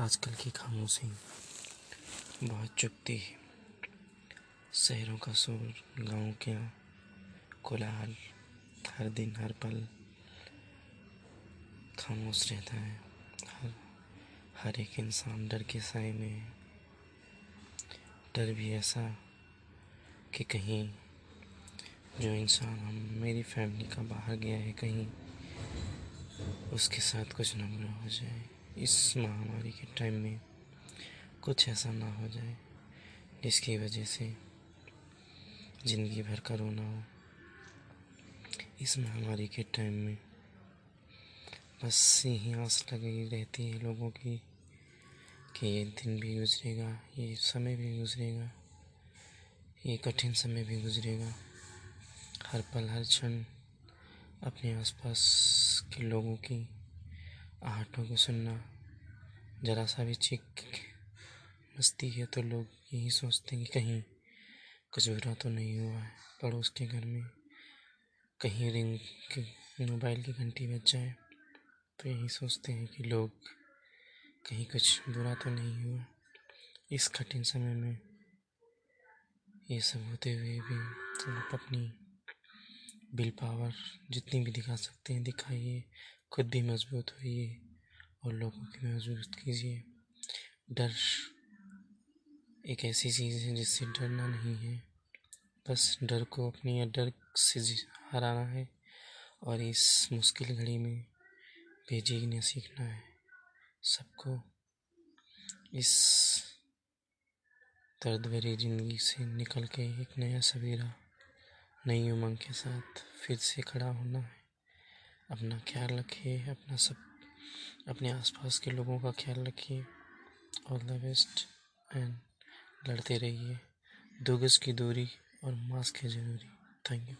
आजकल की खामोशी बहुत चुभती है। शहरों का शोर, गाँव का कोलाहल, हर दिन हर पल खामोश रहता है। हर हर एक इंसान डर के साए में है डर भी ऐसा कि कहीं जो इंसान हम, मेरी फैमिली का बाहर गया है, कहीं उसके साथ कुछ न हो जाए। इस महामारी के टाइम में कुछ ऐसा ना हो जाए, जिसकी वजह से ज़िंदगी भर का रोना हो। इस महामारी के टाइम में बस यही आस लगी रहती है लोगों की कि ये दिन भी गुजरेगा, ये समय भी गुजरेगा, ये कठिन समय भी गुजरेगा। हर पल, हर क्षण अपने आसपास के लोगों की आहटों को सुनना। ज़रा सा भी चीख मस्ती है तो लोग यही सोचते हैं कि कहीं कुछ बुरा तो नहीं हुआ है। पड़ोस के घर में कहीं रिंग की मोबाइल की घंटी बज जाए तो यही सोचते हैं कि लोग कहीं कुछ बुरा तो नहीं हुआ। इस कठिन समय में ये सब होते हुए भी आप अपनी बिल पावर जितनी भी दिखा सकते हैं, दिखाइए खुद भी मज़बूत होइए और लोगों की मज़बूत कीजिए। डर एक ऐसी चीज़ है जिससे डरना नहीं है। बस डर को अपनी डर से हराना है और इस मुश्किल घड़ी में बेजीने सीखना है सबको। इस दर्द भरी ज़िंदगी से निकल के एक नया सवेरा, नई उमंग के साथ फिर से खड़ा होना है। अपना ख्याल रखिए, अपना सब, अपने आसपास के लोगों का ख्याल रखिए। ऑल द बेस्ट एंड लड़ते रहिए। दो गज़ की दूरी और मास्क है ज़रूरी। Thank you